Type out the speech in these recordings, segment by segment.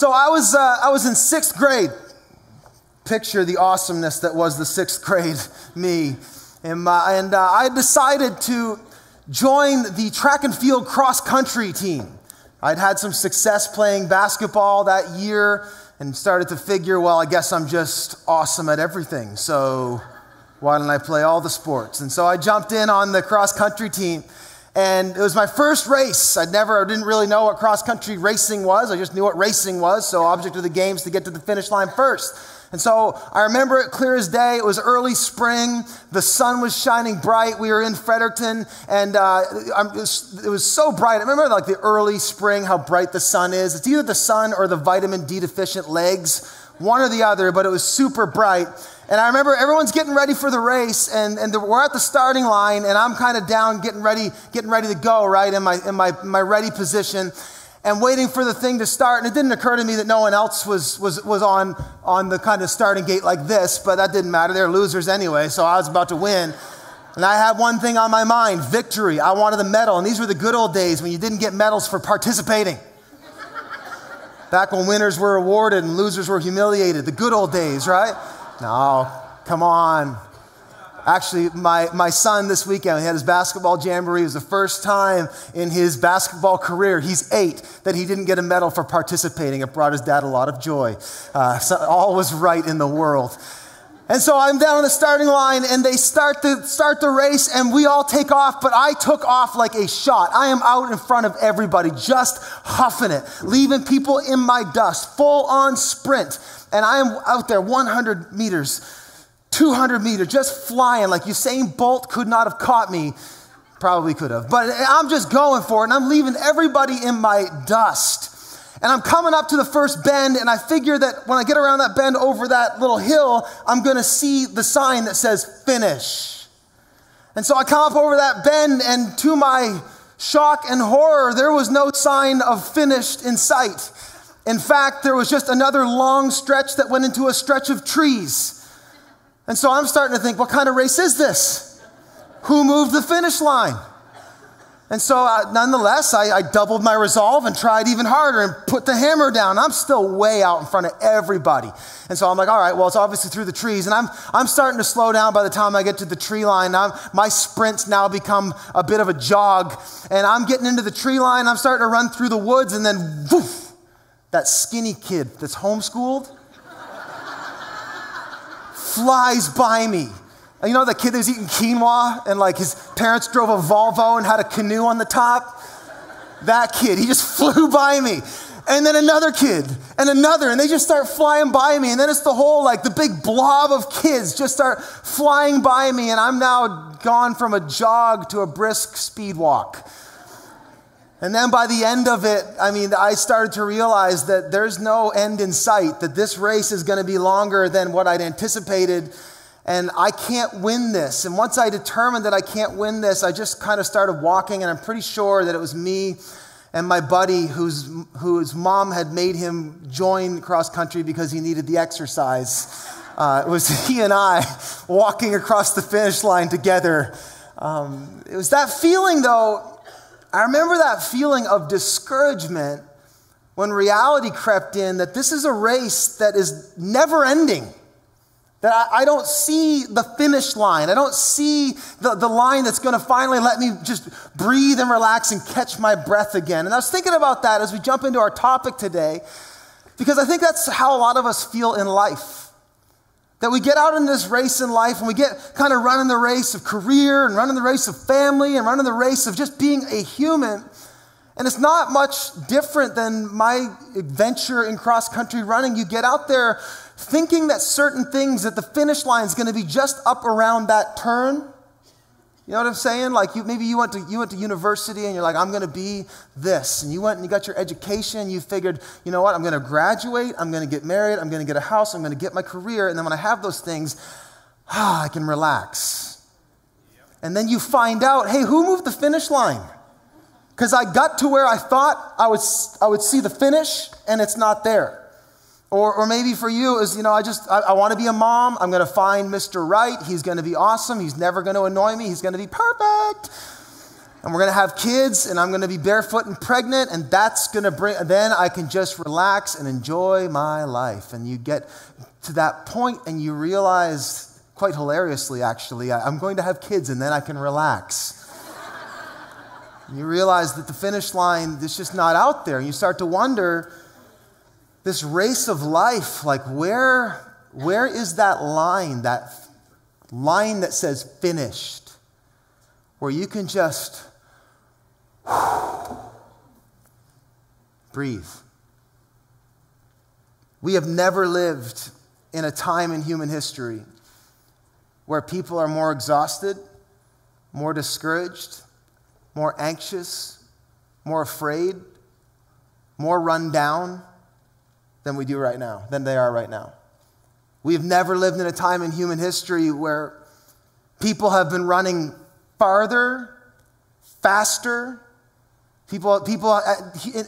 So I was, uh, I was in sixth grade. Picture the awesomeness that was the sixth grade me. And, my, and uh, I decided to join the track and field cross country team. I'd had some success playing basketball that year and started to figure, well, I guess I'm just awesome at everything. So why don't I play all the sports? And so I jumped in on the cross country team. And it was my first race. I'd never, I didn't really know what cross country racing was. I just knew what racing was. So, object of the game is to get to the finish line first. And so I remember it clear as day. It was early spring. The sun was shining bright. We were in Fredericton, and uh, it, was, it was so bright. I remember like the early spring, how bright the sun is. It's either the sun or the vitamin D deficient legs, one or the other, but it was super bright. And I remember everyone's getting ready for the race, and, and the, we're at the starting line, and I'm kind of down, getting ready, getting ready to go, right, in my, in my, my ready position and waiting for the thing to start. And it didn't occur to me that no one else was, was, was on, on the kind of starting gate like this, but that didn't matter. They're losers anyway, so I was about to win. And I had one thing on my mind victory. I wanted the medal. And these were the good old days when you didn't get medals for participating. Back when winners were awarded and losers were humiliated. The good old days, right? No, come on. Actually, my, my son this weekend, he had his basketball jamboree. It was the first time in his basketball career, he's eight, that he didn't get a medal for participating. It brought his dad a lot of joy. Uh, so all was right in the world. And so I'm down on the starting line, and they start the, start the race, and we all take off, but I took off like a shot. I am out in front of everybody, just huffing it, leaving people in my dust, full on sprint. And I am out there 100 meters 200 meters, just flying like Usain Bolt could not have caught me. Probably could have. But I'm just going for it, and I'm leaving everybody in my dust. And I'm coming up to the first bend, and I figure that when I get around that bend over that little hill, I'm gonna see the sign that says finish. And so I come up over that bend, and to my shock and horror, there was no sign of finished in sight. In fact, there was just another long stretch that went into a stretch of trees. And so I'm starting to think, what kind of race is this? Who moved the finish line? And so, uh, nonetheless, I, I, doubled my resolve and tried even harder and put the hammer down. I'm still way out in front of everybody. And so I'm like, all right, well, it's obviously through the trees. And I'm, I'm starting to slow down by the time I get to the tree line. I'm, my sprints now become a bit of a jog. And I'm getting into the tree line. I'm starting to run through the woods. And then, woof, that skinny kid that's homeschooled flies by me. You know the kid that was eating quinoa and like his parents drove a Volvo and had a canoe on the top? That kid, he just flew by me. And then another kid and another, and they just start flying by me. And then it's the whole, like the big blob of kids just start flying by me. And I'm now gone from a jog to a brisk speed walk. And then by the end of it, I mean, I started to realize that there's no end in sight, that this race is going to be longer than what I'd anticipated, and I can't win this. And once I determined that I can't win this, I just kind of started walking, and I'm pretty sure that it was me and my buddy whose, whose mom had made him join cross country because he needed the exercise. Uh, it was he and I walking across the finish line together. Um, it was that feeling, though, I remember that feeling of discouragement when reality crept in that this is a race that is never ending. That I, I don't see the finish line. I don't see the, the line that's going to finally let me just breathe and relax and catch my breath again. And I was thinking about that as we jump into our topic today, because I think that's how a lot of us feel in life. That we get out in this race in life and we get kind of running the race of career and running the race of family and running the race of just being a human. And it's not much different than my adventure in cross country running. You get out there thinking that certain things, that the finish line is going to be just up around that turn. You know what I'm saying? Like you, maybe you went to you went to university and you're like, I'm going to be this, and you went and you got your education. You figured, you know what? I'm going to graduate. I'm going to get married. I'm going to get a house. I'm going to get my career, and then when I have those things, ah, I can relax. And then you find out, hey, who moved the finish line? Because I got to where I thought I would I would see the finish, and it's not there. Or, or maybe for you is, you know, I just, I, I want to be a mom. I'm going to find Mr. Right. He's going to be awesome. He's never going to annoy me. He's going to be perfect. and we're going to have kids and I'm going to be barefoot and pregnant and that's going to bring then I can just relax and enjoy my life and you get to that point and you realize quite hilariously actually I'm going to have kids and then I can relax. you realize that the finish line is just not out there and you start to wonder this race of life like where where is that line that line that says finished where you can just Breathe. We have never lived in a time in human history where people are more exhausted, more discouraged, more anxious, more afraid, more run down than we do right now, than they are right now. We have never lived in a time in human history where people have been running farther, faster, People, people uh,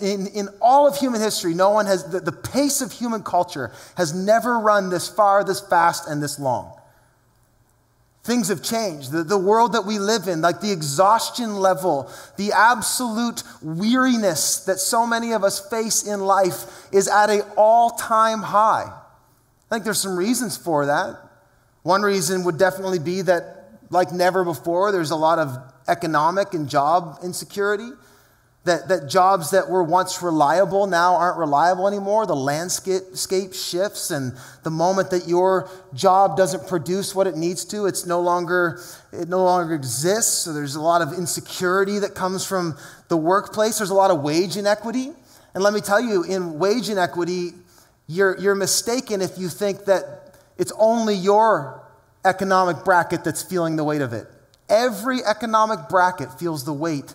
in, in all of human history, no one has, the, the pace of human culture has never run this far, this fast, and this long. Things have changed. The, the world that we live in, like the exhaustion level, the absolute weariness that so many of us face in life, is at an all time high. I think there's some reasons for that. One reason would definitely be that, like never before, there's a lot of economic and job insecurity. That, that jobs that were once reliable now aren't reliable anymore. The landscape shifts, and the moment that your job doesn't produce what it needs to, it's no longer, it no longer exists. So there's a lot of insecurity that comes from the workplace. There's a lot of wage inequity. And let me tell you, in wage inequity, you're, you're mistaken if you think that it's only your economic bracket that's feeling the weight of it. Every economic bracket feels the weight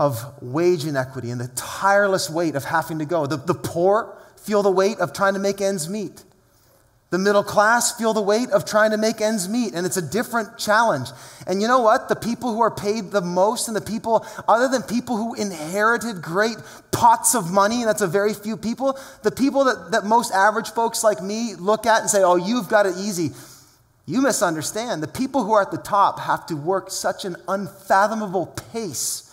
of wage inequity and the tireless weight of having to go. The, the poor feel the weight of trying to make ends meet. The middle class feel the weight of trying to make ends meet, and it's a different challenge. And you know what? The people who are paid the most, and the people, other than people who inherited great pots of money, and that's a very few people, the people that, that most average folks like me look at and say, oh, you've got it easy. You misunderstand. The people who are at the top have to work such an unfathomable pace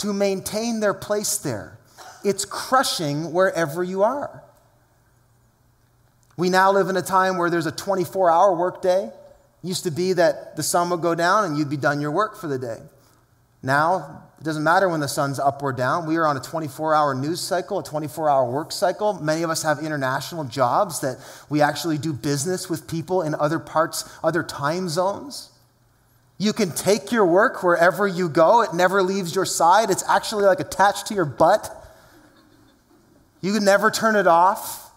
to maintain their place there. It's crushing wherever you are. We now live in a time where there's a 24 hour workday. Used to be that the sun would go down and you'd be done your work for the day. Now, it doesn't matter when the sun's up or down. We are on a 24 hour news cycle, a 24 hour work cycle. Many of us have international jobs that we actually do business with people in other parts, other time zones. You can take your work wherever you go, it never leaves your side. It's actually like attached to your butt. You can never turn it off.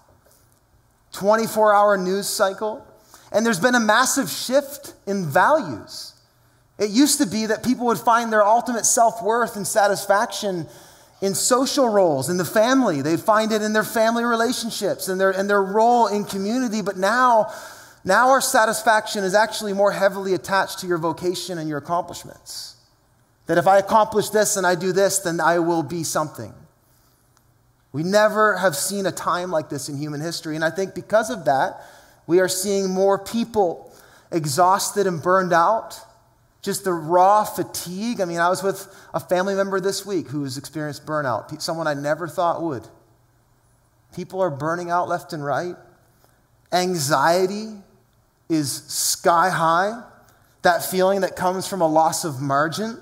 24 hour news cycle. And there's been a massive shift in values. It used to be that people would find their ultimate self worth and satisfaction in social roles, in the family. They'd find it in their family relationships and their, and their role in community. But now, now our satisfaction is actually more heavily attached to your vocation and your accomplishments. That if I accomplish this and I do this, then I will be something. We never have seen a time like this in human history. And I think because of that, we are seeing more people exhausted and burned out. Just the raw fatigue. I mean, I was with a family member this week who's experienced burnout, someone I never thought would. People are burning out left and right. Anxiety is sky high. That feeling that comes from a loss of margin,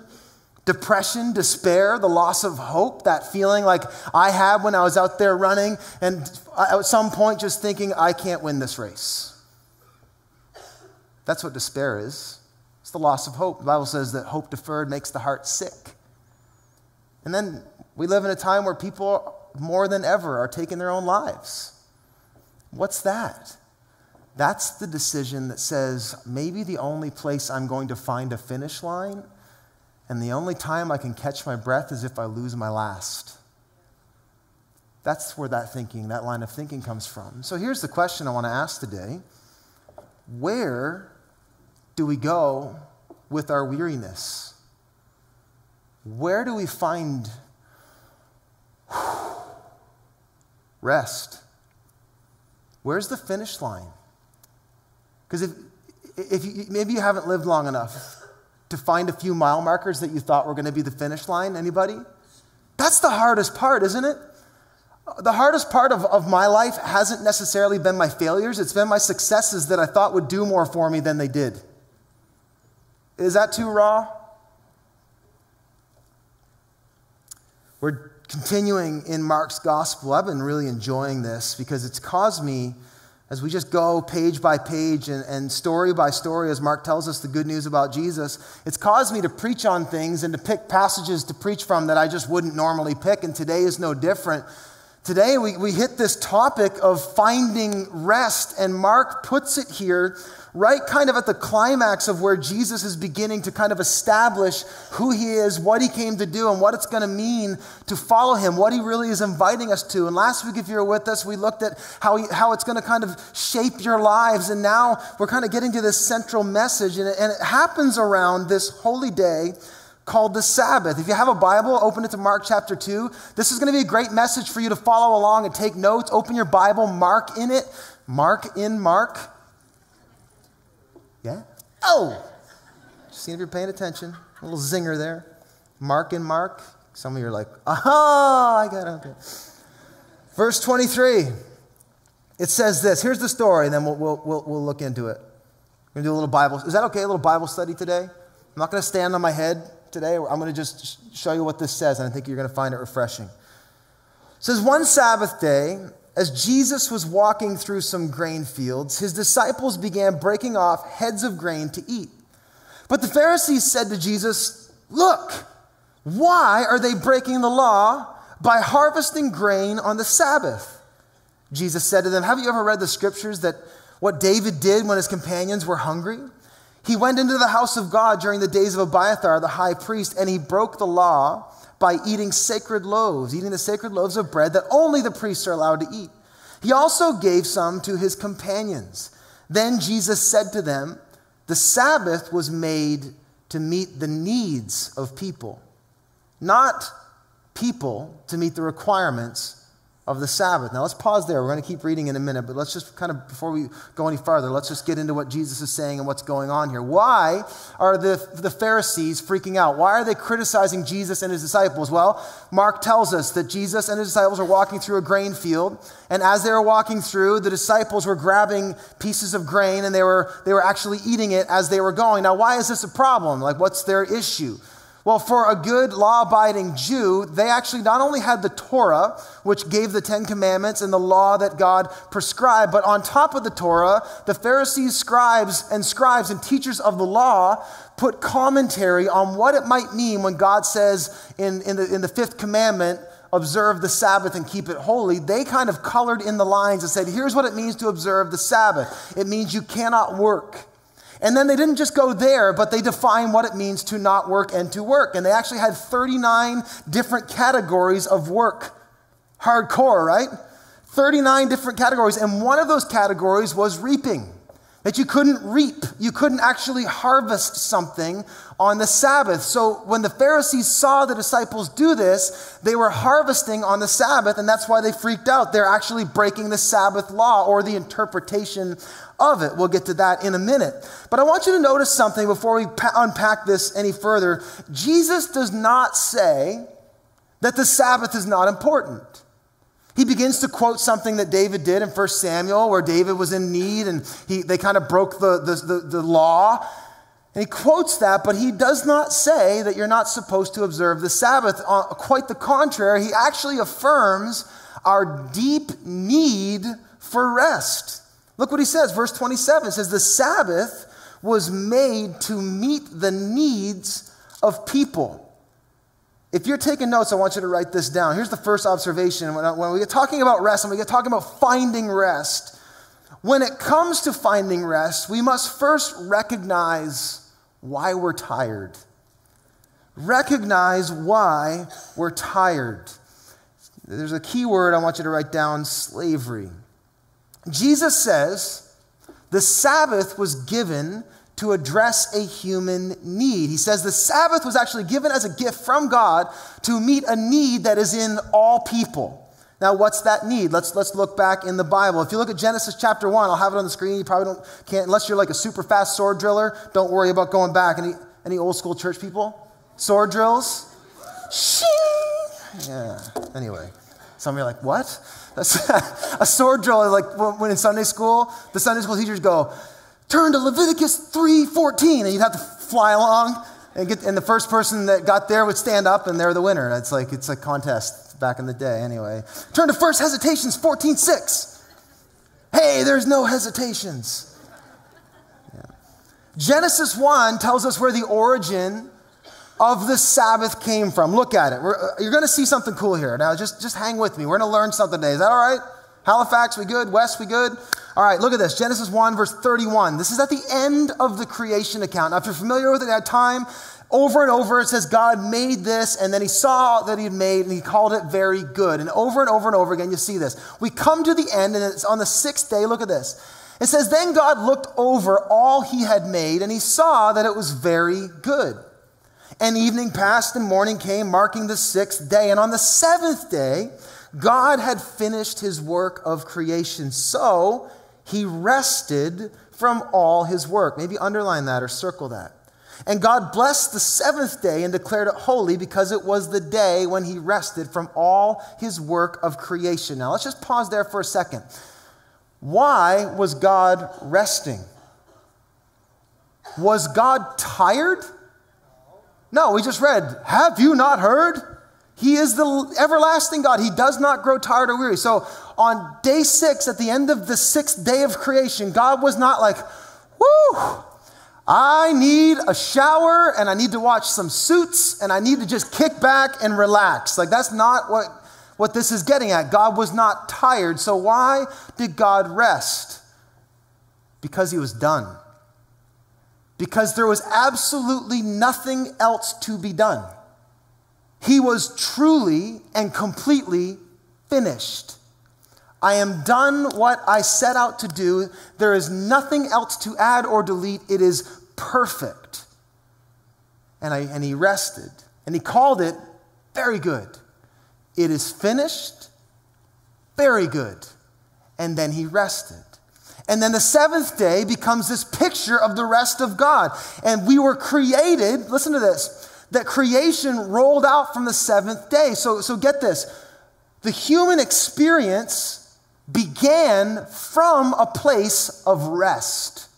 depression, despair, the loss of hope, that feeling like I had when I was out there running and at some point just thinking, I can't win this race. That's what despair is. It's the loss of hope. The Bible says that hope deferred makes the heart sick. And then we live in a time where people more than ever are taking their own lives. What's that? That's the decision that says maybe the only place I'm going to find a finish line and the only time I can catch my breath is if I lose my last. That's where that thinking, that line of thinking comes from. So here's the question I want to ask today Where do we go with our weariness? Where do we find rest? Where's the finish line? Because if, if you, maybe you haven't lived long enough to find a few mile markers that you thought were going to be the finish line? Anybody? That's the hardest part, isn't it? The hardest part of, of my life hasn't necessarily been my failures, it's been my successes that I thought would do more for me than they did. Is that too raw? We're continuing in Mark's gospel. I've been really enjoying this because it's caused me as we just go page by page and, and, story by story, as Mark tells us the good news about Jesus, it's caused me to preach on things and to pick passages to preach from that I just wouldn't normally pick, and today is no different. Today, we, we hit this topic of finding rest, and Mark puts it here right kind of at the climax of where Jesus is beginning to kind of establish who he is, what he came to do, and what it's going to mean to follow him, what he really is inviting us to. And last week, if you were with us, we looked at how, he, how it's going to kind of shape your lives. And now we're kind of getting to this central message, and it, and it happens around this holy day called the Sabbath. If you have a Bible, open it to Mark chapter 2. This is going to be a great message for you to follow along and take notes. Open your Bible, mark in it, mark in Mark. Yeah? Oh! Just seeing if you're paying attention. A little zinger there. Mark in Mark. Some of you are like, aha, I got it. Verse 23. It says this. Here's the story, and then we'll, we'll, we'll, we'll look into it. We're going to do a little Bible. Is that okay? A little Bible study today? I'm not going to stand on my head today. I'm going to just show you what this says, and I think you're going to find it refreshing. It says, One Sabbath day, as Jesus was walking through some grain fields, his disciples began breaking off heads of grain to eat. But the Pharisees said to Jesus, Look, why are they breaking the law by harvesting grain on the Sabbath? Jesus said to them, Have you ever read the scriptures that what David did when his companions were hungry? He went into the house of God during the days of Abiathar, the high priest, and he broke the law by eating sacred loaves, eating the sacred loaves of bread that only the priests are allowed to eat. He also gave some to his companions. Then Jesus said to them, The Sabbath was made to meet the needs of people, not people to meet the requirements of the Sabbath. Now let's pause there. We're going to keep reading in a minute, but let's just kind of, before we go any farther, let's just get into what Jesus is saying and what's going on here. Why are the, the Pharisees freaking out? Why are they criticizing Jesus and his disciples? Well, Mark tells us that Jesus and his disciples are walking through a grain field, and as they were walking through, the disciples were grabbing pieces of grain and they were, they were actually eating it as they were going. Now, why is this a problem? Like, what's their issue? Well, for a good law abiding Jew, they actually not only had the Torah, which gave the Ten Commandments and the law that God prescribed, but on top of the Torah, the Pharisees, scribes, and scribes and teachers of the law put commentary on what it might mean when God says in, in, the, in the fifth commandment, observe the Sabbath and keep it holy. They kind of colored in the lines and said, here's what it means to observe the Sabbath it means you cannot work. And then they didn't just go there, but they define what it means to not work and to work. And they actually had 39 different categories of work. Hardcore, right? 39 different categories. And one of those categories was reaping. That you couldn't reap, you couldn't actually harvest something on the Sabbath. So when the Pharisees saw the disciples do this, they were harvesting on the Sabbath, and that's why they freaked out. They're actually breaking the Sabbath law or the interpretation of it. We'll get to that in a minute. But I want you to notice something before we unpack this any further. Jesus does not say that the Sabbath is not important. He begins to quote something that David did in 1 Samuel, where David was in need and he, they kind of broke the, the, the, the law. And he quotes that, but he does not say that you're not supposed to observe the Sabbath. Uh, quite the contrary, he actually affirms our deep need for rest. Look what he says, verse 27 says, The Sabbath was made to meet the needs of people. If you're taking notes, I want you to write this down. Here's the first observation. When, uh, when we get talking about rest and we get talking about finding rest, when it comes to finding rest, we must first recognize why we're tired. Recognize why we're tired. There's a key word I want you to write down slavery. Jesus says the Sabbath was given to address a human need. He says the Sabbath was actually given as a gift from God to meet a need that is in all people. Now, what's that need? Let's, let's look back in the Bible. If you look at Genesis chapter 1, I'll have it on the screen. You probably don't, can't, unless you're like a super fast sword driller, don't worry about going back. He, Any old school church people? Sword drills? Shing! Yeah. Anyway, some of you are like, what? That's a sword drill like when in Sunday school, the Sunday school teachers go, turn to Leviticus 3.14, and you'd have to fly along and get, and the first person that got there would stand up and they're the winner. It's like, it's a contest back in the day anyway. Turn to First Hesitations 14.6. Hey, there's no hesitations. Genesis 1 tells us where the origin of the Sabbath came from. Look at it. We're, uh, you're going to see something cool here. Now, just, just hang with me. We're going to learn something today. Is that all right? Halifax, we good? West, we good? All right, look at this. Genesis 1, verse 31. This is at the end of the creation account. Now, if you're familiar with it at time, over and over it says God made this, and then he saw that he had made, and he called it very good. And over and over and over again, you see this. We come to the end, and it's on the sixth day. Look at this. It says, Then God looked over all he had made, and he saw that it was very good. And evening passed and morning came, marking the sixth day. And on the seventh day, God had finished his work of creation. So he rested from all his work. Maybe underline that or circle that. And God blessed the seventh day and declared it holy because it was the day when he rested from all his work of creation. Now, let's just pause there for a second. Why was God resting? Was God tired? No, we just read, Have you not heard? He is the everlasting God. He does not grow tired or weary. So on day six, at the end of the sixth day of creation, God was not like, Whoo, I need a shower and I need to watch some suits and I need to just kick back and relax. Like, that's not what, what this is getting at. God was not tired. So, why did God rest? Because he was done because there was absolutely nothing else to be done. He was truly and completely finished. I am done what I set out to do. There is nothing else to add or delete. It is perfect. And, I, and he rested. And he called it very good. It is finished, very good. And then he rested. And then the seventh day becomes this picture of the rest of God. And we were created, listen to this, that creation rolled out from the seventh day. So, so get this the human experience began from a place of rest.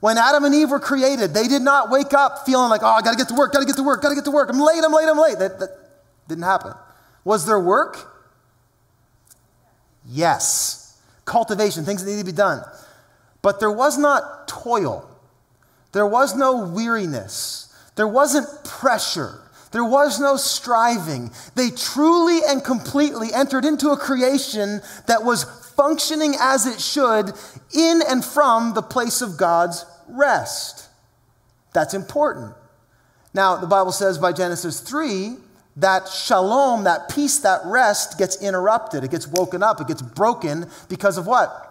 When Adam and Eve were created, they did not wake up feeling like, oh, I gotta get to work, gotta get to work, gotta get to work. I'm late, I'm late, I'm late. That, that didn't happen. Was there work? Yes cultivation, things that need to be done. But there was not toil, there was no weariness, there wasn't pressure. There was no striving. They truly and completely entered into a creation that was functioning as it should in and from the place of God's rest. That's important. Now, the Bible says by Genesis 3 that shalom, that peace, that rest gets interrupted. It gets woken up. It gets broken because of what?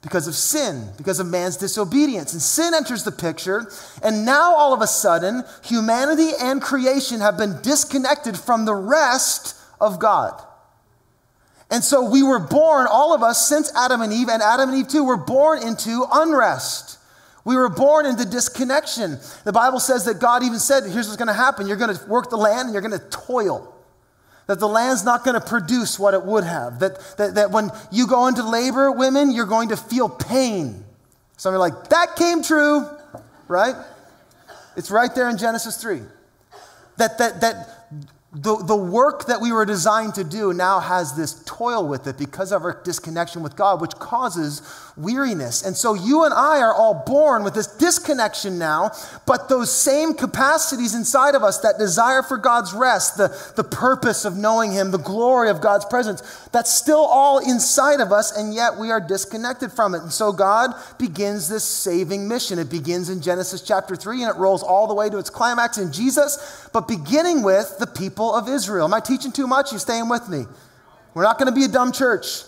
Because of sin, because of man's disobedience. And sin enters the picture, and now all of a sudden, humanity and creation have been disconnected from the rest of God. And so we were born, all of us, since Adam and Eve, and Adam and Eve too, were born into unrest. We were born into disconnection. The Bible says that God even said, here's what's going to happen. You're going to work the land and you're going to toil. That the land's not going to produce what it would have. That, that, that when you go into labor, women, you're going to feel pain. Some are like, that came true, right? It's right there in Genesis 3. That, that, that the, the work that we were designed to do now has this toil with it because of our disconnection with God, which causes weariness. And so you and I are all born with this disconnection now, but those same capacities inside of us, that desire for God's rest, the, the purpose of knowing Him, the glory of God's presence, that's still all inside of us, and yet we are disconnected from it. And so God begins this saving mission. It begins in Genesis chapter 3 and it rolls all the way to its climax in Jesus, but beginning with the people of Israel. Am I teaching too much? You staying with me? We're not going to be a dumb church.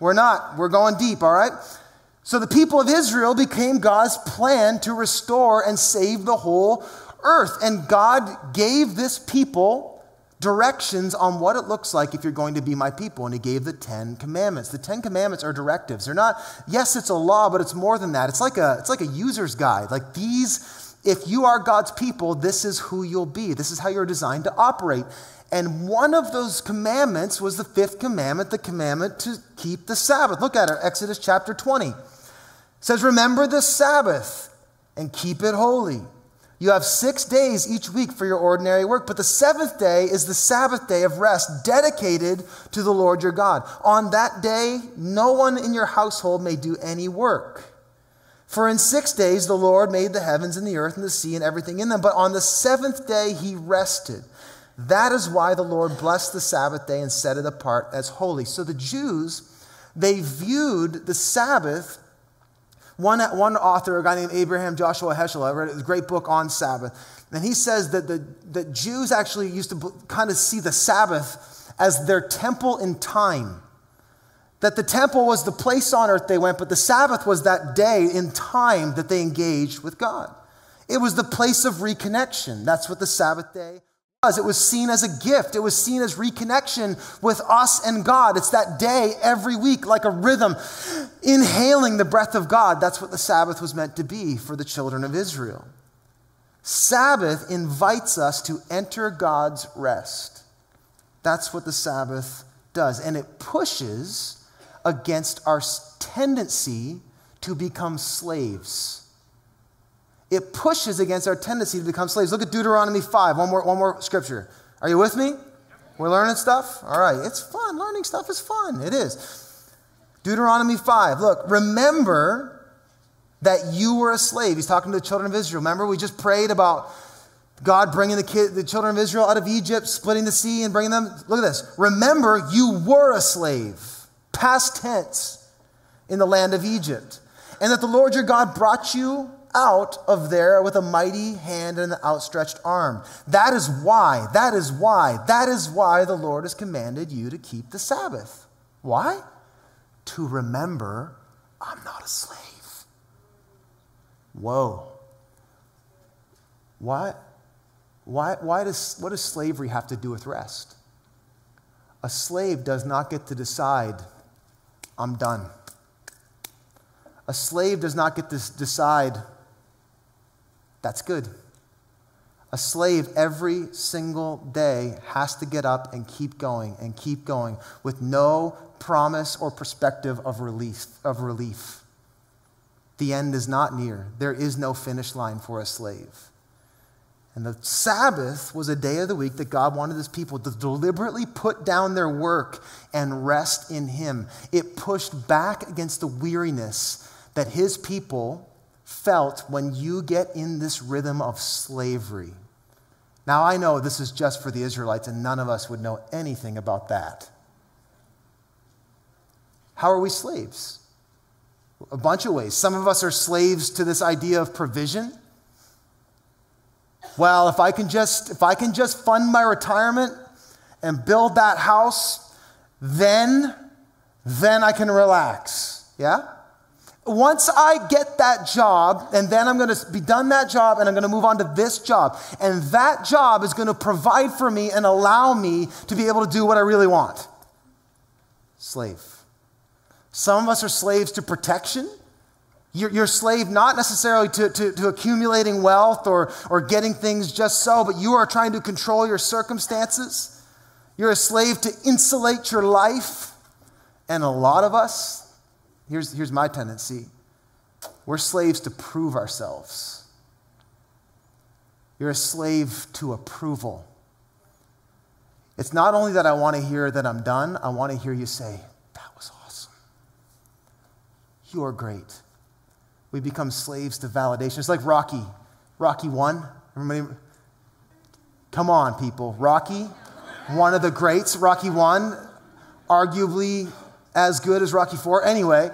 We're not. We're going deep, all right? So the people of Israel became God's plan to restore and save the whole earth. And God gave this people directions on what it looks like if you're going to be my people. And he gave the Ten Commandments. The Ten Commandments are directives. They're not, yes, it's a law, but it's more than that. It's like a, it's like a user's guide. Like these if you are God's people, this is who you'll be. This is how you're designed to operate. And one of those commandments was the fifth commandment, the commandment to keep the Sabbath. Look at it, Exodus chapter 20. It says, Remember the Sabbath and keep it holy. You have six days each week for your ordinary work, but the seventh day is the Sabbath day of rest dedicated to the Lord your God. On that day, no one in your household may do any work. For in six days the Lord made the heavens and the earth and the sea and everything in them, but on the seventh day he rested. That is why the Lord blessed the Sabbath day and set it apart as holy. So the Jews, they viewed the Sabbath. One, one author, a guy named Abraham Joshua Heschel, I read a great book on Sabbath. And he says that the that Jews actually used to kind of see the Sabbath as their temple in time. That the temple was the place on earth they went, but the Sabbath was that day in time that they engaged with God. It was the place of reconnection. That's what the Sabbath day it was seen as a gift. It was seen as reconnection with us and God. It's that day every week, like a rhythm, inhaling the breath of God. That's what the Sabbath was meant to be for the children of Israel. Sabbath invites us to enter God's rest. That's what the Sabbath does. And it pushes against our tendency to become slaves it pushes against our tendency to become slaves. Look at Deuteronomy 5, one more, one more scripture. Are you with me? We're learning stuff? All right, it's fun. Learning stuff is fun. It is. Deuteronomy 5. Look, remember that you were a slave. He's talking to the children of Israel. Remember, we just prayed about God bringing the, kid, the children of Israel out of Egypt, splitting the sea, and bringing them. Look at this. Remember, you were a slave, past tense, in the land of Egypt, and that the Lord your God brought you out of there with a mighty hand and an outstretched arm. That is why, that is why, that is why the Lord has commanded you to keep the Sabbath. Why? To remember I'm not a slave. Whoa. Why, why, why does, what does slavery have to do with rest? A slave does not get to decide, I'm done. A slave does not get to decide, that's good. A slave every single day has to get up and keep going and keep going with no promise or perspective of relief, of relief. The end is not near. There is no finish line for a slave. And the Sabbath was a day of the week that God wanted his people to deliberately put down their work and rest in him. It pushed back against the weariness that his people felt when you get in this rhythm of slavery. Now, I know this is just for the Israelites, and none of us would know anything about that. How are we slaves? A bunch of ways. Some of us are slaves to this idea of provision. Well, if I can just if I can just fund my retirement and build that house, then then I can relax. Yeah? Once I get that job, and then I'm going to be done that job, and I'm going to move on to this job. And that job is going to provide for me and allow me to be able to do what I really want. Slave. Some of us are slaves to protection. You're, you're slave not necessarily to, to, to accumulating wealth or, or getting things just so, but you are trying to control your circumstances. You're a slave to insulate your life. And a lot of us, Here's, here's my tendency we're slaves to prove ourselves. You're a slave to approval. It's not only that I want to hear that I'm done, I want to hear you say, That was awesome. You are great. We become slaves to validation. It's like Rocky. Rocky 1. Everybody, come on, people. Rocky, one of the greats. Rocky 1, arguably as good as Rocky 4. Anyway,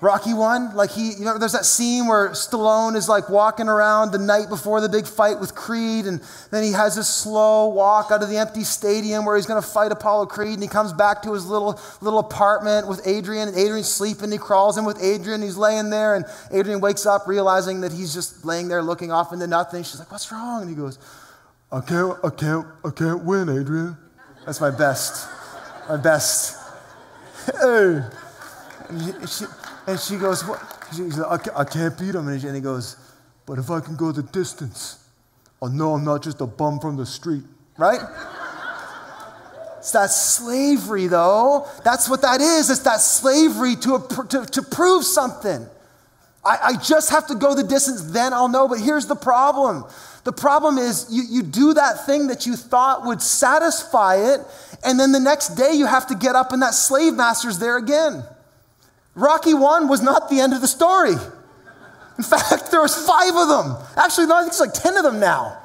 Rocky 1, like he, you know, there's that scene where Stallone is like walking around the night before the big fight with Creed, and then he has this slow walk out of the empty stadium where he's going to fight Apollo Creed, and he comes back to his little, little apartment with Adrian, and Adrian's sleeping, he crawls in with Adrian, he's laying there, and Adrian wakes up realizing that he's just laying there looking off into nothing. She's like, what's wrong? And he goes, I can't, I can't, I can't win, Adrian. That's my best, my best Oh. hey. And she, and she goes, what? She's like, I can't beat him. And he goes, but if I can go the distance, oh, I'll know I'm not just a bum from the street, right? It's that slavery, though. That's what that is. It's that slavery to, to, to prove something. I, I just have to go the distance, then I'll know. But here's the problem the problem is you, you do that thing that you thought would satisfy it, and then the next day you have to get up and that slave master's there again. Rocky 1 was not the end of the story. In fact, there was five of them. Actually, no, I think it's like 10 of them now.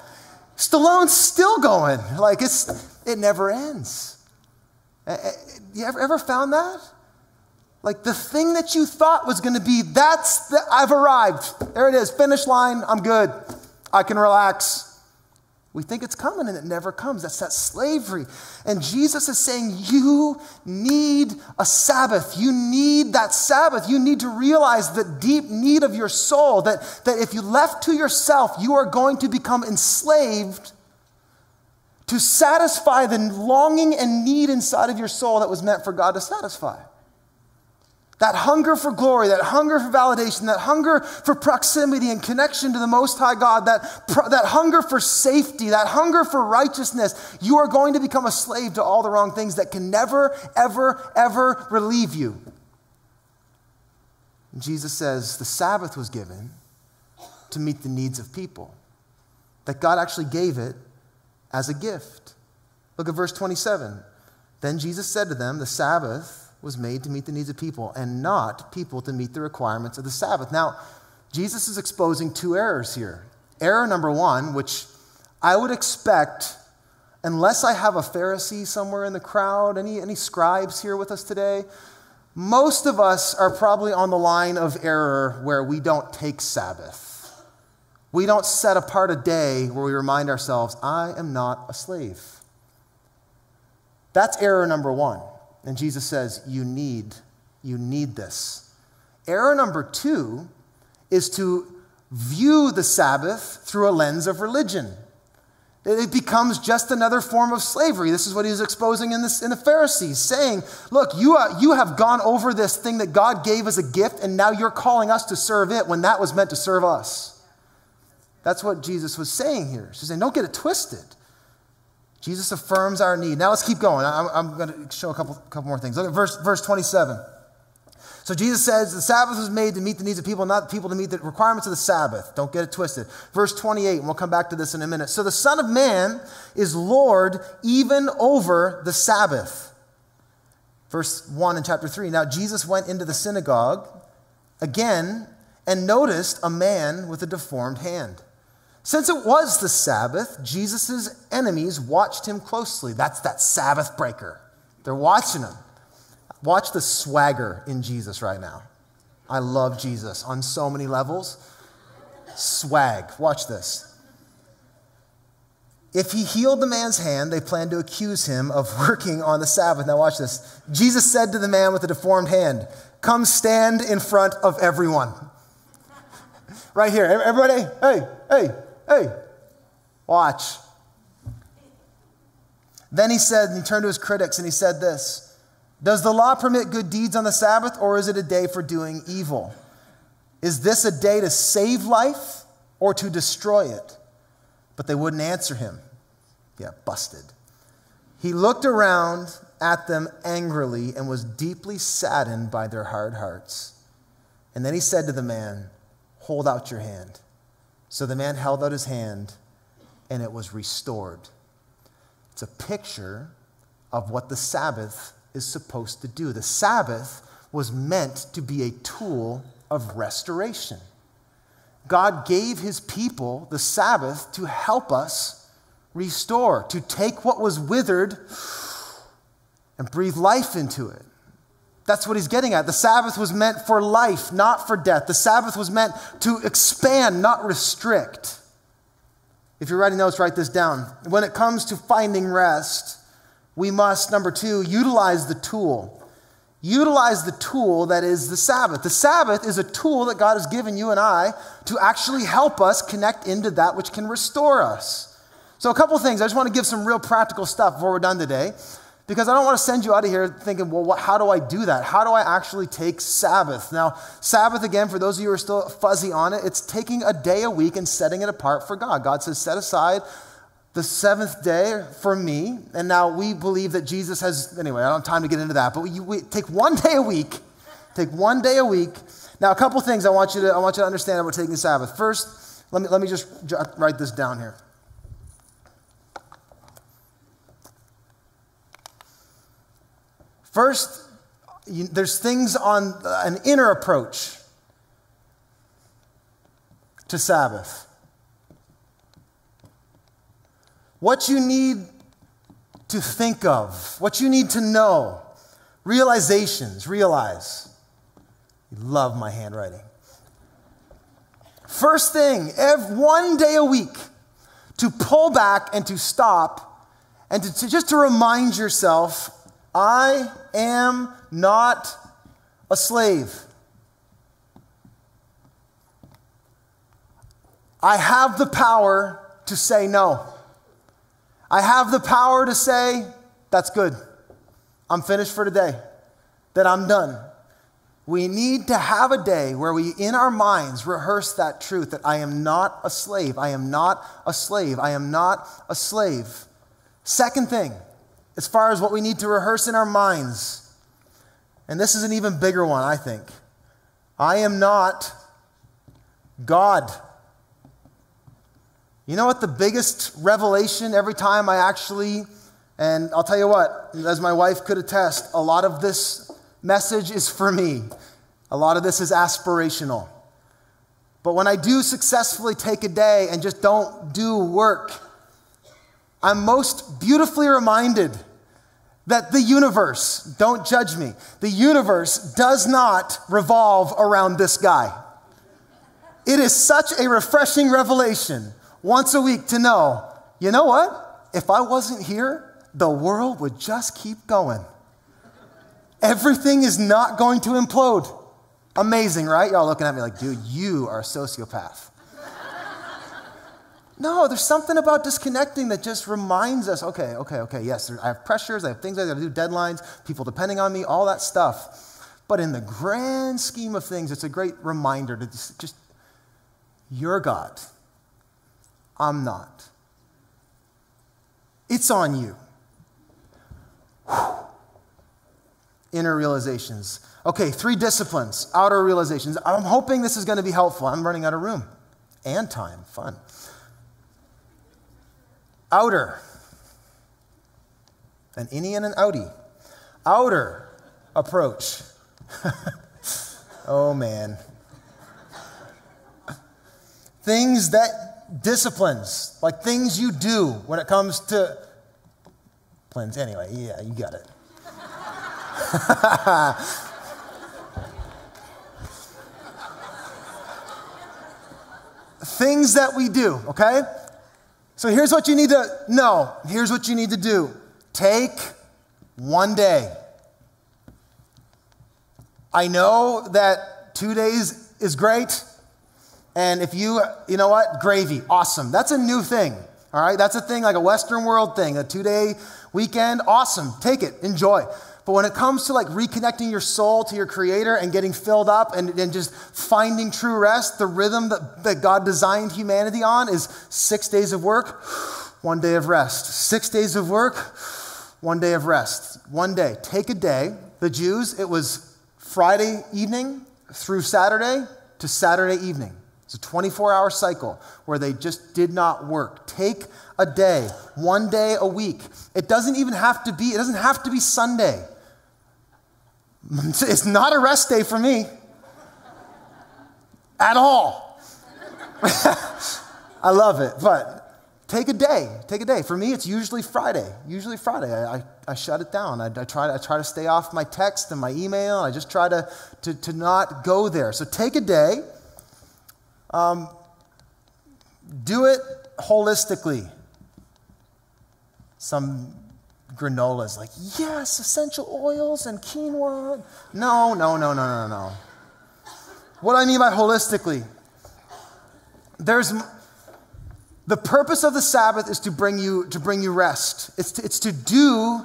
Stallone's still going. Like it's it never ends. Eh, eh, you ever, ever found that? Like the thing that you thought was going to be, that's the, I've arrived. There it is, finish line, I'm good. I can relax. We think it's coming and it never comes. That's that slavery. And Jesus is saying, You need a Sabbath. You need that Sabbath. You need to realize the deep need of your soul that, that if you left to yourself, you are going to become enslaved to satisfy the longing and need inside of your soul that was meant for God to satisfy. That hunger for glory, that hunger for validation, that hunger for proximity and connection to the Most High God, that, that hunger for safety, that hunger for righteousness, you are going to become a slave to all the wrong things that can never, ever, ever relieve you. And Jesus says the Sabbath was given to meet the needs of people, that God actually gave it as a gift. Look at verse 27. Then Jesus said to them, The Sabbath was made to meet the needs of people and not people to meet the requirements of the Sabbath. Now, Jesus is exposing two errors here. Error number one, which I would expect, unless I have a Pharisee somewhere in the crowd, any, any scribes here with us today, most of us are probably on the line of error where we don't take Sabbath. We don't set apart a day where we remind ourselves, I am not a slave. That's error number one. And Jesus says, You need, you need this. Error number two is to view the Sabbath through a lens of religion. It becomes just another form of slavery. This is what he was exposing in, this, in the Pharisees, saying, Look, you, uh, you have gone over this thing that God gave as a gift, and now you're calling us to serve it when that was meant to serve us. That's what Jesus was saying here. He's saying, Don't get it twisted. Jesus affirms our need. Now let's keep going. I'm, I'm going to show a couple, couple more things. Look at verse, verse 27. So Jesus says the Sabbath was made to meet the needs of people, not people to meet the requirements of the Sabbath. Don't get it twisted. Verse 28, and we'll come back to this in a minute. So the Son of Man is Lord even over the Sabbath. Verse 1 in chapter 3. Now Jesus went into the synagogue again and noticed a man with a deformed hand. Since it was the Sabbath, Jesus' enemies watched him closely. That's that Sabbath breaker. They're watching him. Watch the swagger in Jesus right now. I love Jesus on so many levels. Swag. Watch this. If he healed the man's hand, they planned to accuse him of working on the Sabbath. Now, watch this. Jesus said to the man with the deformed hand, Come stand in front of everyone. Right here. Everybody, hey, hey, Hey, watch. Then he said, and he turned to his critics and he said this Does the law permit good deeds on the Sabbath, or is it a day for doing evil? Is this a day to save life or to destroy it? But they wouldn't answer him. Yeah, busted. He looked around at them angrily and was deeply saddened by their hard hearts. And then he said to the man, Hold out your hand. So the man held out his hand and it was restored. It's a picture of what the Sabbath is supposed to do. The Sabbath was meant to be a tool of restoration. God gave his people the Sabbath to help us restore, to take what was withered and breathe life into it. That's what he's getting at. The Sabbath was meant for life, not for death. The Sabbath was meant to expand, not restrict. If you're writing notes, write this down. When it comes to finding rest, we must, number two, utilize the tool. Utilize the tool that is the Sabbath. The Sabbath is a tool that God has given you and I to actually help us connect into that which can restore us. So, a couple things. I just want to give some real practical stuff before we're done today. Because I don't want to send you out of here thinking, well, what, how do I do that? How do I actually take Sabbath? Now, Sabbath, again, for those of you who are still fuzzy on it, it's taking a day a week and setting it apart for God. God says, set aside the seventh day for me. And now we believe that Jesus has, anyway, I don't have time to get into that, but we, we take one day a week, take one day a week. Now, a couple things I want you to, I want you to understand about taking the Sabbath. First, let me, let me just write this down here. First, you, there's things on an inner approach to Sabbath. What you need to think of, what you need to know, realizations, realize. You love my handwriting. First thing, every, one day a week, to pull back and to stop and to, to just to remind yourself I am not a slave. I have the power to say no. I have the power to say, that's good. I'm finished for today, that I'm done. We need to have a day where we, in our minds, rehearse that truth that I am not a slave. I am not a slave. I am not a slave. Second thing, as far as what we need to rehearse in our minds. And this is an even bigger one, I think. I am not God. You know what the biggest revelation every time I actually, and I'll tell you what, as my wife could attest, a lot of this message is for me. A lot of this is aspirational. But when I do successfully take a day and just don't do work, I'm most beautifully reminded that the universe, don't judge me, the universe does not revolve around this guy. It is such a refreshing revelation once a week to know, you know what? If I wasn't here, the world would just keep going. Everything is not going to implode. Amazing, right? Y'all looking at me like, dude, you are a sociopath. No, there's something about disconnecting that just reminds us okay, okay, okay, yes, I have pressures, I have things I gotta do, deadlines, people depending on me, all that stuff. But in the grand scheme of things, it's a great reminder to just, just you're God. I'm not. It's on you. Inner realizations. Okay, three disciplines, outer realizations. I'm hoping this is going to be helpful. I'm running out of room and time. Fun. Outer. An innie and an outie. Outer approach. oh man. Things that disciplines, like things you do when it comes to plans. Anyway, yeah, you got it. things that we do, okay? So here's what you need to know. Here's what you need to do take one day. I know that two days is great. And if you, you know what? Gravy, awesome. That's a new thing. All right? That's a thing, like a Western world thing, a two day weekend, awesome. Take it, enjoy. But when it comes to like reconnecting your soul to your creator and getting filled up and, and just finding true rest, the rhythm that, that God designed humanity on is six days of work, one day of rest. Six days of work, one day of rest. One day. Take a day. The Jews, it was Friday evening through Saturday to Saturday evening. It's a 24 hour cycle where they just did not work. Take a day, one day a week. It doesn't even have to be, it doesn't have to be Sunday. It's not a rest day for me at all. I love it, but take a day. Take a day. For me, it's usually Friday. Usually Friday. I, I, I shut it down. I, I, try to, I try to stay off my text and my email. I just try to, to, to not go there. So take a day. Um, do it holistically. Some granola is like, yes, essential oils and quinoa. No, no, no, no, no, no. What I mean by holistically, there's the purpose of the Sabbath is to bring you to bring you rest. It's to, it's to do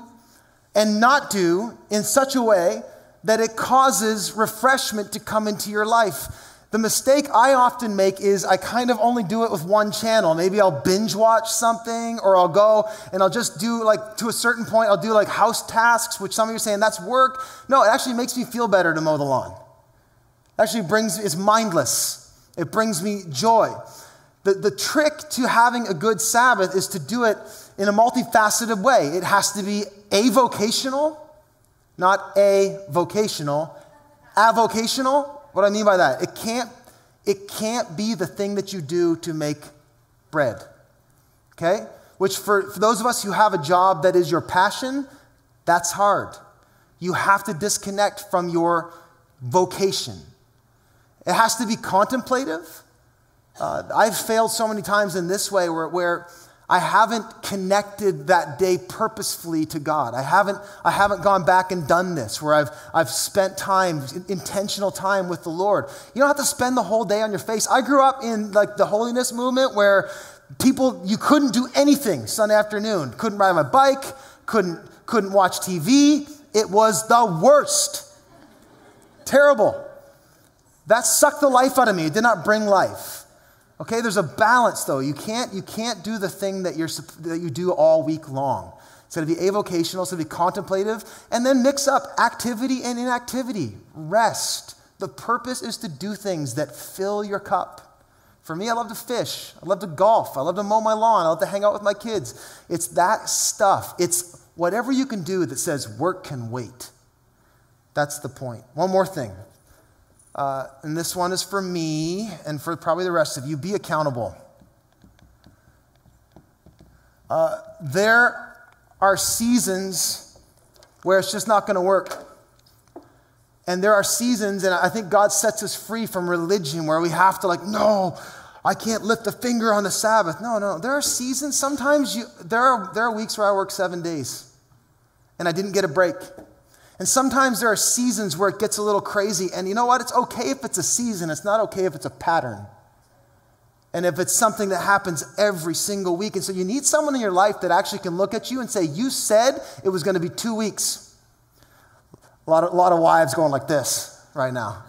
and not do in such a way that it causes refreshment to come into your life. The mistake I often make is I kind of only do it with one channel. Maybe I'll binge watch something or I'll go and I'll just do like to a certain point, I'll do like house tasks, which some of you are saying that's work. No, it actually makes me feel better to mow the lawn. It actually brings, it's mindless. It brings me joy. The, the trick to having a good Sabbath is to do it in a multifaceted way. It has to be avocational, not a vocational, avocational what do I mean by that? It can't, it can't be the thing that you do to make bread. Okay? Which, for, for those of us who have a job that is your passion, that's hard. You have to disconnect from your vocation. It has to be contemplative. Uh, I've failed so many times in this way where, where I haven't connected that day purposefully to God. I haven't, I haven't gone back and done this where I've, I've spent time, intentional time with the Lord. You don't have to spend the whole day on your face. I grew up in like the holiness movement where people, you couldn't do anything Sunday afternoon. Couldn't ride my bike, couldn't, couldn't watch TV. It was the worst. Terrible. That sucked the life out of me. It did not bring life. Okay, there's a balance though. You can't, you can't do the thing that, you're, that you do all week long. It's going to be avocational, it's going to be contemplative, and then mix up activity and inactivity, rest. The purpose is to do things that fill your cup. For me, I love to fish. I love to golf. I love to mow my lawn. I love to hang out with my kids. It's that stuff. It's whatever you can do that says work can wait. That's the point. One more thing. Uh, and this one is for me and for probably the rest of you be accountable. Uh, there are seasons where it's just not going to work. And there are seasons, and I think God sets us free from religion where we have to, like, no, I can't lift a finger on the Sabbath. No, no. There are seasons, sometimes you, there, are, there are weeks where I work seven days and I didn't get a break. And sometimes there are seasons where it gets a little crazy. And you know what? It's okay if it's a season, it's not okay if it's a pattern. And if it's something that happens every single week. And so you need someone in your life that actually can look at you and say, You said it was going to be two weeks. A lot of, a lot of wives going like this right now.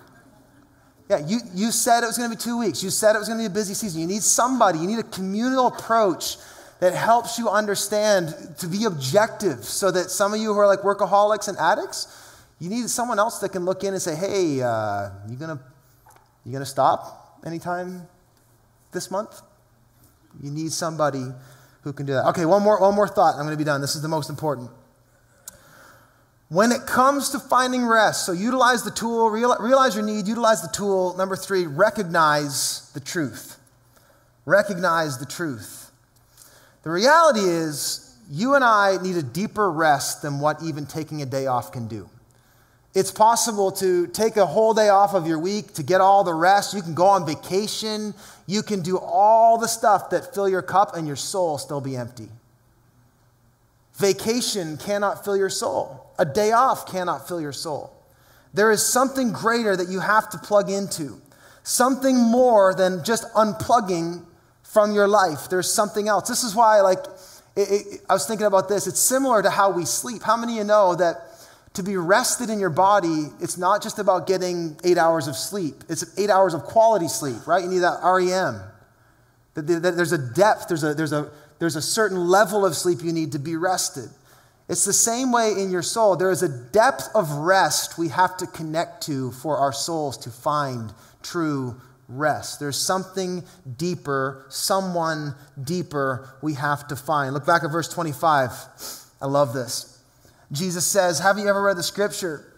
Yeah, you, you said it was going to be two weeks. You said it was going to be a busy season. You need somebody, you need a communal approach that helps you understand to be objective so that some of you who are like workaholics and addicts, you need someone else that can look in and say, hey, uh, you gonna, you gonna stop anytime this month? You need somebody who can do that. Okay, one more, one more thought. I'm gonna be done. This is the most important. When it comes to finding rest, so utilize the tool, realize your need, utilize the tool. Number three, recognize the truth. Recognize the truth. The reality is, you and I need a deeper rest than what even taking a day off can do. It's possible to take a whole day off of your week to get all the rest. You can go on vacation. You can do all the stuff that fill your cup and your soul still be empty. Vacation cannot fill your soul. A day off cannot fill your soul. There is something greater that you have to plug into, something more than just unplugging from your life. There's something else. This is why, like, it, it, I was thinking about this. It's similar to how we sleep. How many of you know that to be rested in your body, it's not just about getting eight hours of sleep, it's eight hours of quality sleep, right? You need that REM. There's a depth, there's a, there's, a, there's a certain level of sleep you need to be rested. It's the same way in your soul. There is a depth of rest we have to connect to for our souls to find true rest. There's something deeper, someone deeper we have to find. Look back at verse 25. I love this. Jesus says, Have you ever read the scripture?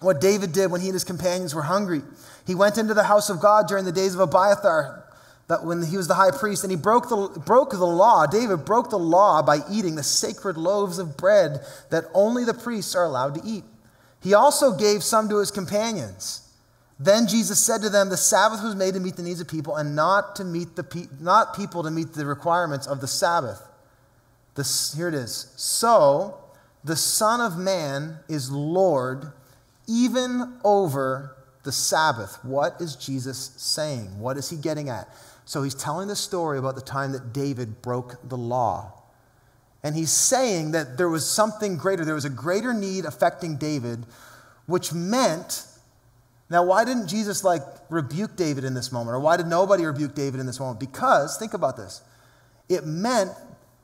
What David did when he and his companions were hungry. He went into the house of God during the days of Abiathar, that when he was the high priest, and he broke the, broke the law. David broke the law by eating the sacred loaves of bread that only the priests are allowed to eat. He also gave some to his companions. Then Jesus said to them, The Sabbath was made to meet the needs of people and not to meet the pe- not people to meet the requirements of the Sabbath. This, here it is. So the Son of Man is Lord even over the Sabbath. What is Jesus saying? What is he getting at? So he's telling the story about the time that David broke the law. And he's saying that there was something greater. There was a greater need affecting David, which meant now, why didn't Jesus like rebuke David in this moment? Or why did nobody rebuke David in this moment? Because, think about this, it meant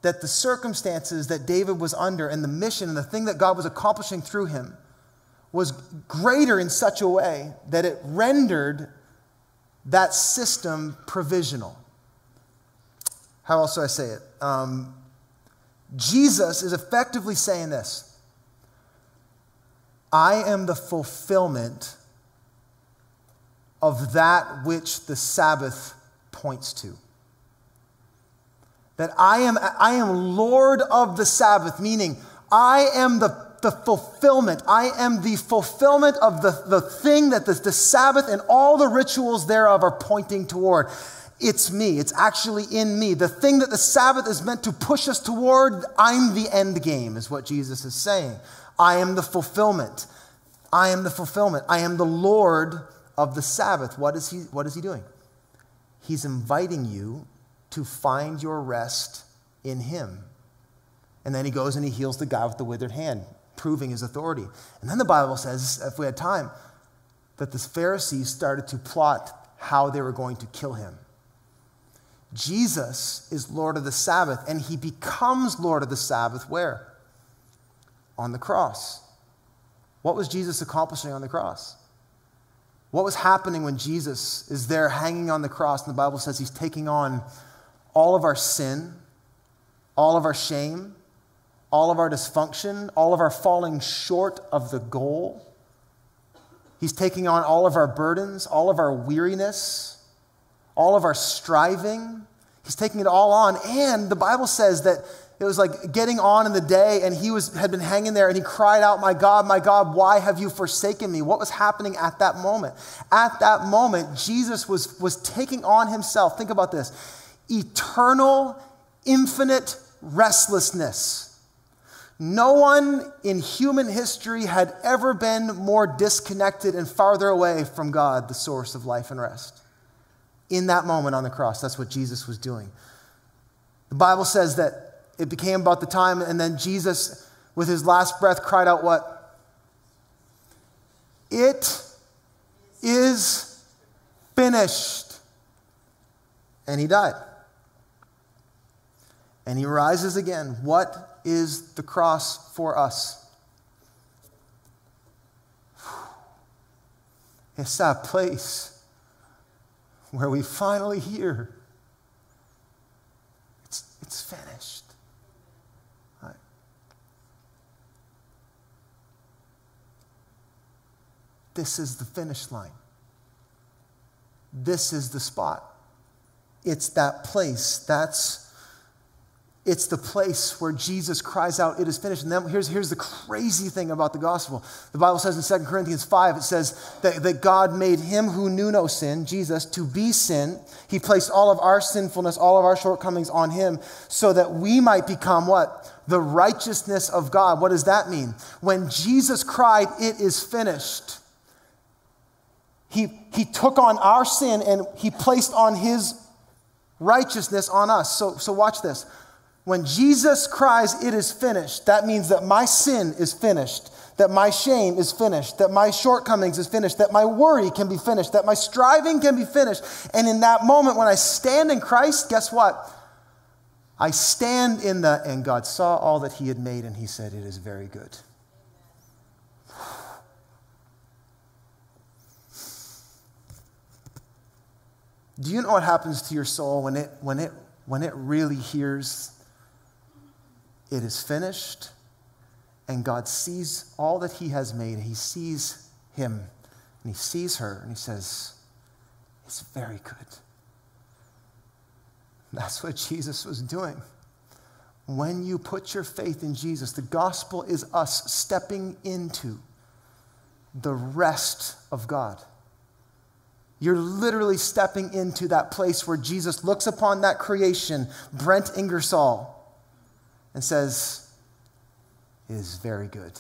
that the circumstances that David was under and the mission and the thing that God was accomplishing through him was greater in such a way that it rendered that system provisional. How else do I say it? Um, Jesus is effectively saying this I am the fulfillment of that which the Sabbath points to. That I am, I am Lord of the Sabbath, meaning I am the, the fulfillment. I am the fulfillment of the, the thing that the, the Sabbath and all the rituals thereof are pointing toward. It's me. It's actually in me. The thing that the Sabbath is meant to push us toward, I'm the end game, is what Jesus is saying. I am the fulfillment. I am the fulfillment. I am the Lord of the Sabbath, what is he, what is he doing? He's inviting you to find your rest in him. And then he goes and he heals the guy with the withered hand, proving his authority. And then the Bible says, if we had time, that the Pharisees started to plot how they were going to kill him. Jesus is Lord of the Sabbath, and he becomes Lord of the Sabbath where? On the cross. What was Jesus accomplishing on the cross? What was happening when Jesus is there hanging on the cross? And the Bible says he's taking on all of our sin, all of our shame, all of our dysfunction, all of our falling short of the goal. He's taking on all of our burdens, all of our weariness, all of our striving. He's taking it all on. And the Bible says that it was like getting on in the day, and he was, had been hanging there, and he cried out, My God, my God, why have you forsaken me? What was happening at that moment? At that moment, Jesus was, was taking on himself, think about this, eternal, infinite restlessness. No one in human history had ever been more disconnected and farther away from God, the source of life and rest. In that moment on the cross, that's what Jesus was doing. The Bible says that it became about the time, and then Jesus, with his last breath, cried out, What? It is finished. And he died. And he rises again. What is the cross for us? It's that place where we finally hear it's, it's finished. This is the finish line. This is the spot. It's that place. That's it's the place where Jesus cries out, It is finished. And then here's, here's the crazy thing about the gospel. The Bible says in 2 Corinthians 5, it says that, that God made him who knew no sin, Jesus, to be sin. He placed all of our sinfulness, all of our shortcomings on him, so that we might become what? The righteousness of God. What does that mean? When Jesus cried, It is finished he, he took on our sin and he placed on his righteousness on us. So, so watch this. When Jesus cries, It is finished, that means that my sin is finished, that my shame is finished, that my shortcomings is finished, that my worry can be finished, that my striving can be finished. And in that moment, when I stand in Christ, guess what? I stand in the, and God saw all that He had made, and He said, It is very good. Do you know what happens to your soul when it, when it, when it really hears it is finished and God sees all that He has made? He sees him and He sees her and He says, It's very good. That's what Jesus was doing. When you put your faith in Jesus, the gospel is us stepping into the rest of God. You're literally stepping into that place where Jesus looks upon that creation, Brent Ingersoll, and says, It is very good.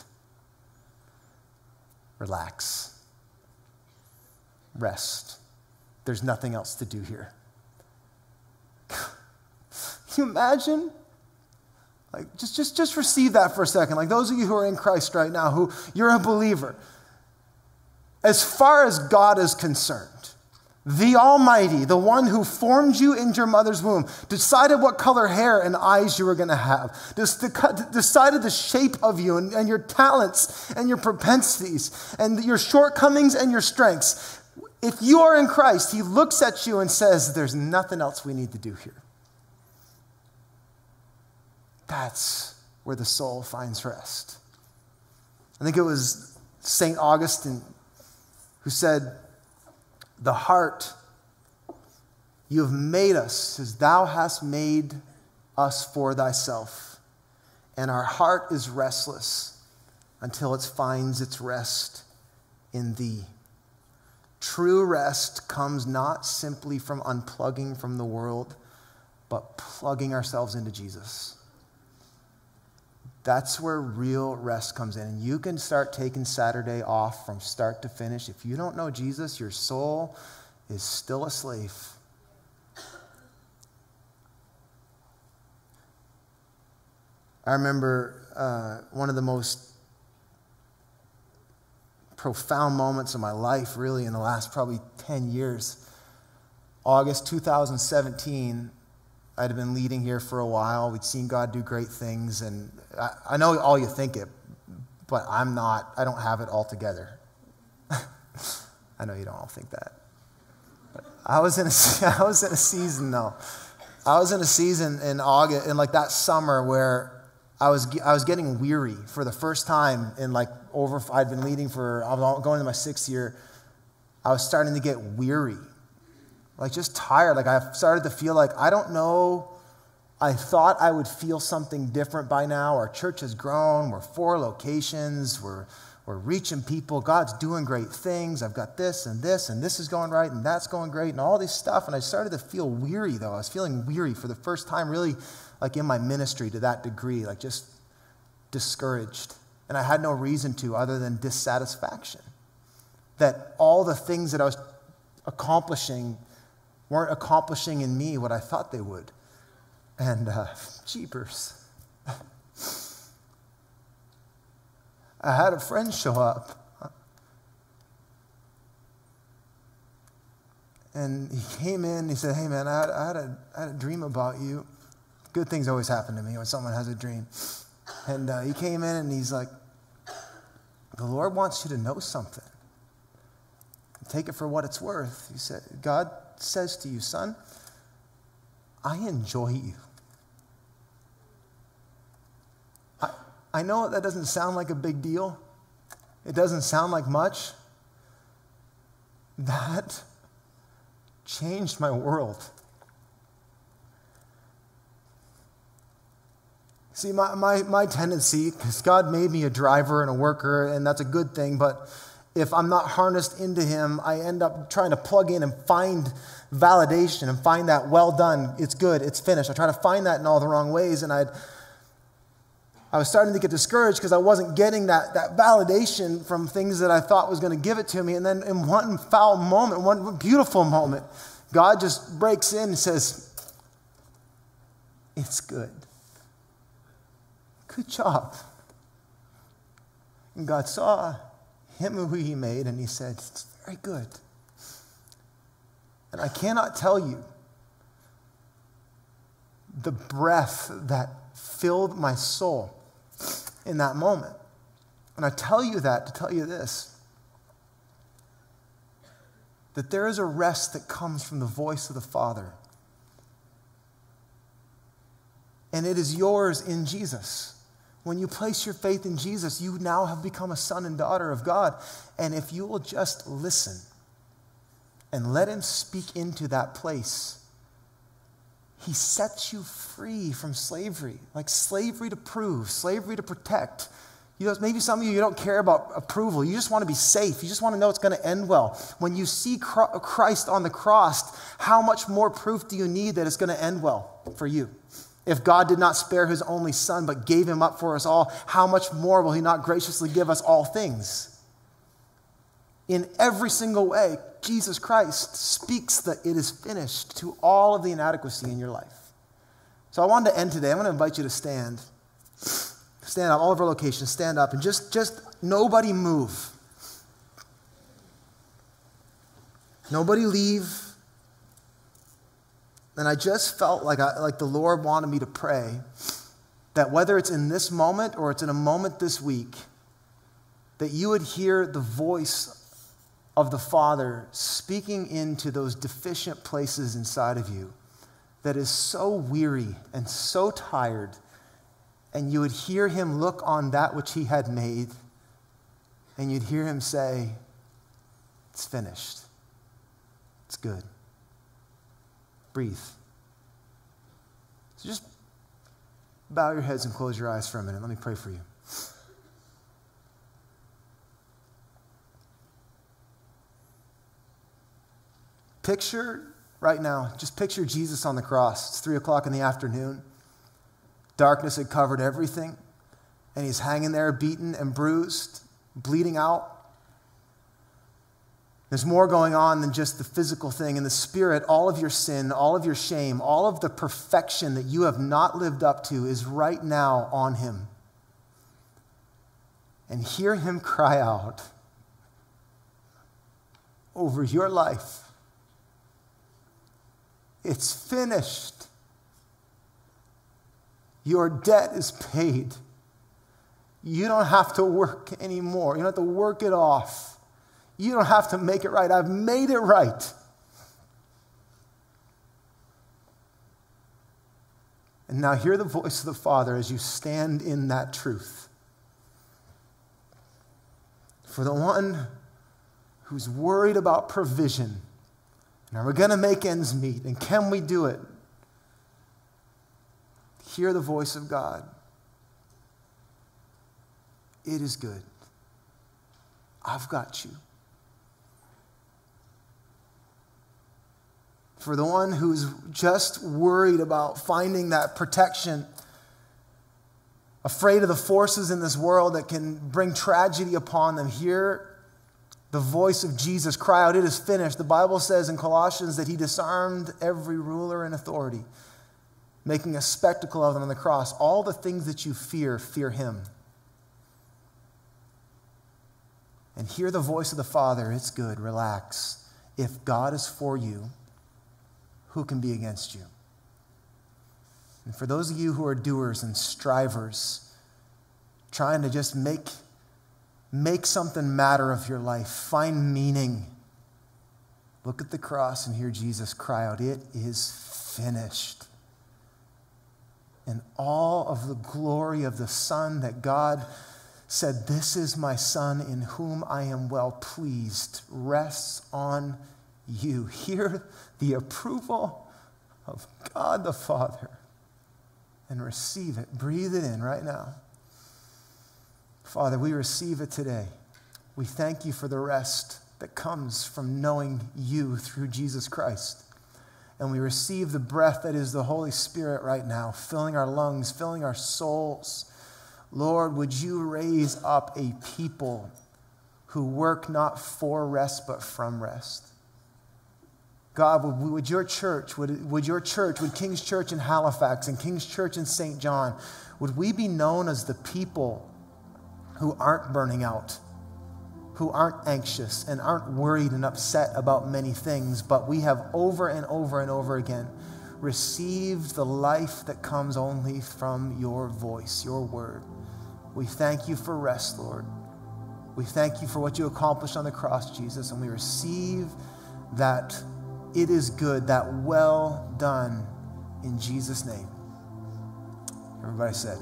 Relax. Rest. There's nothing else to do here. You imagine Like, just, just, just receive that for a second. Like, those of you who are in Christ right now, who you're a believer, as far as God is concerned, the Almighty, the one who formed you in your mother's womb, decided what color hair and eyes you were going to have, decided the shape of you and, and your talents and your propensities and your shortcomings and your strengths. If you are in Christ, He looks at you and says, There's nothing else we need to do here. That's where the soul finds rest. I think it was St. Augustine who said, The heart, you have made us as thou hast made us for thyself. And our heart is restless until it finds its rest in thee. True rest comes not simply from unplugging from the world, but plugging ourselves into Jesus. That's where real rest comes in. And you can start taking Saturday off from start to finish. If you don't know Jesus, your soul is still a slave. I remember uh, one of the most profound moments of my life, really, in the last probably 10 years. August 2017, I'd been leading here for a while. We'd seen God do great things, and I, I know all you think it, but I'm not, I don't have it all together. I know you don't all think that. But I was in a, I was in a season, though. I was in a season in August, in like that summer where I was, I was getting weary for the first time in like over, I'd been leading for, I was going into my sixth year. I was starting to get weary like just tired. Like I started to feel like I don't know. I thought I would feel something different by now. Our church has grown. We're four locations. We're, we're reaching people. God's doing great things. I've got this and this, and this is going right, and that's going great, and all this stuff. And I started to feel weary, though. I was feeling weary for the first time, really, like in my ministry to that degree, like just discouraged. And I had no reason to other than dissatisfaction. That all the things that I was accomplishing weren't accomplishing in me what I thought they would. And uh, jeepers. I had a friend show up. And he came in, he said, Hey man, I had, I, had a, I had a dream about you. Good things always happen to me when someone has a dream. And uh, he came in and he's like, The Lord wants you to know something. Take it for what it's worth. He said, God says to you, son, I enjoy you. I, know that doesn't sound like a big deal. It doesn't sound like much. That changed my world. See, my, my, my tendency, because God made me a driver and a worker, and that's a good thing, but if I'm not harnessed into Him, I end up trying to plug in and find validation and find that well done, it's good, it's finished. I try to find that in all the wrong ways, and I'd, I was starting to get discouraged because I wasn't getting that, that validation from things that I thought was going to give it to me. And then in one foul moment, one beautiful moment, God just breaks in and says, It's good. Good job. And God saw him who he made, and he said, It's very good. And I cannot tell you the breath that filled my soul in that moment. And I tell you that to tell you this that there is a rest that comes from the voice of the Father. And it is yours in Jesus. When you place your faith in Jesus, you now have become a son and daughter of God. And if you will just listen and let Him speak into that place, He sets you free from slavery, like slavery to prove, slavery to protect. You know, maybe some of you, you don't care about approval. You just want to be safe. You just want to know it's going to end well. When you see Christ on the cross, how much more proof do you need that it's going to end well for you? If God did not spare his only son, but gave him up for us all, how much more will he not graciously give us all things? In every single way, Jesus Christ speaks that it is finished to all of the inadequacy in your life. So I wanted to end today. I'm going to invite you to stand. stand up. All of our locations, stand up, and just, just nobody move. Nobody leave. And I just felt like, I, like the Lord wanted me to pray that whether it's in this moment or it's in a moment this week, that you would hear the voice of the Father speaking into those deficient places inside of you that is so weary and so tired, and you would hear him look on that which he had made, and you'd hear him say, It's finished. It's good. Breathe. So just bow your heads and close your eyes for a minute. Let me pray for you. Picture right now, just picture Jesus on the cross. It's three o'clock in the afternoon. Darkness had covered everything, and he's hanging there, beaten and bruised, bleeding out. There's more going on than just the physical thing. In the spirit, all of your sin, all of your shame, all of the perfection that you have not lived up to is right now on him. And hear him cry out over your life It's finished. Your debt is paid. You don't have to work anymore. You don't have to work it off. You don't have to make it right. I've made it right. And now hear the voice of the Father as you stand in that truth. For the one who's worried about provision, and are we going to make ends meet? And can we do it? Hear the voice of God. It is good. I've got you. for the one who's just worried about finding that protection, afraid of the forces in this world that can bring tragedy upon them, hear the voice of Jesus cry out, It is finished. The Bible says in Colossians that he disarmed every ruler and authority, making a spectacle of them on the cross. All the things that you fear, fear him. And hear the voice of the Father. It's good. Relax. If God is for you, who can be against you? And for those of you who are doers and strivers, trying to just make, make something matter of your life, find meaning, look at the cross and hear Jesus cry out, It is finished. And all of the glory of the Son that God said, This is my Son in whom I am well pleased, rests on you. Hear the approval of God the Father and receive it. Breathe it in right now. Father, we receive it today. We thank you for the rest that comes from knowing you through Jesus Christ. And we receive the breath that is the Holy Spirit right now, filling our lungs, filling our souls. Lord, would you raise up a people who work not for rest, but from rest? God, would, would your church, would, would your church, would King's Church in Halifax and King's Church in St. John, would we be known as the people who aren't burning out, who aren't anxious and aren't worried and upset about many things, but we have over and over and over again received the life that comes only from your voice, your word. We thank you for rest, Lord. We thank you for what you accomplished on the cross, Jesus, and we receive that it is good, that well done in Jesus' name. Everybody said,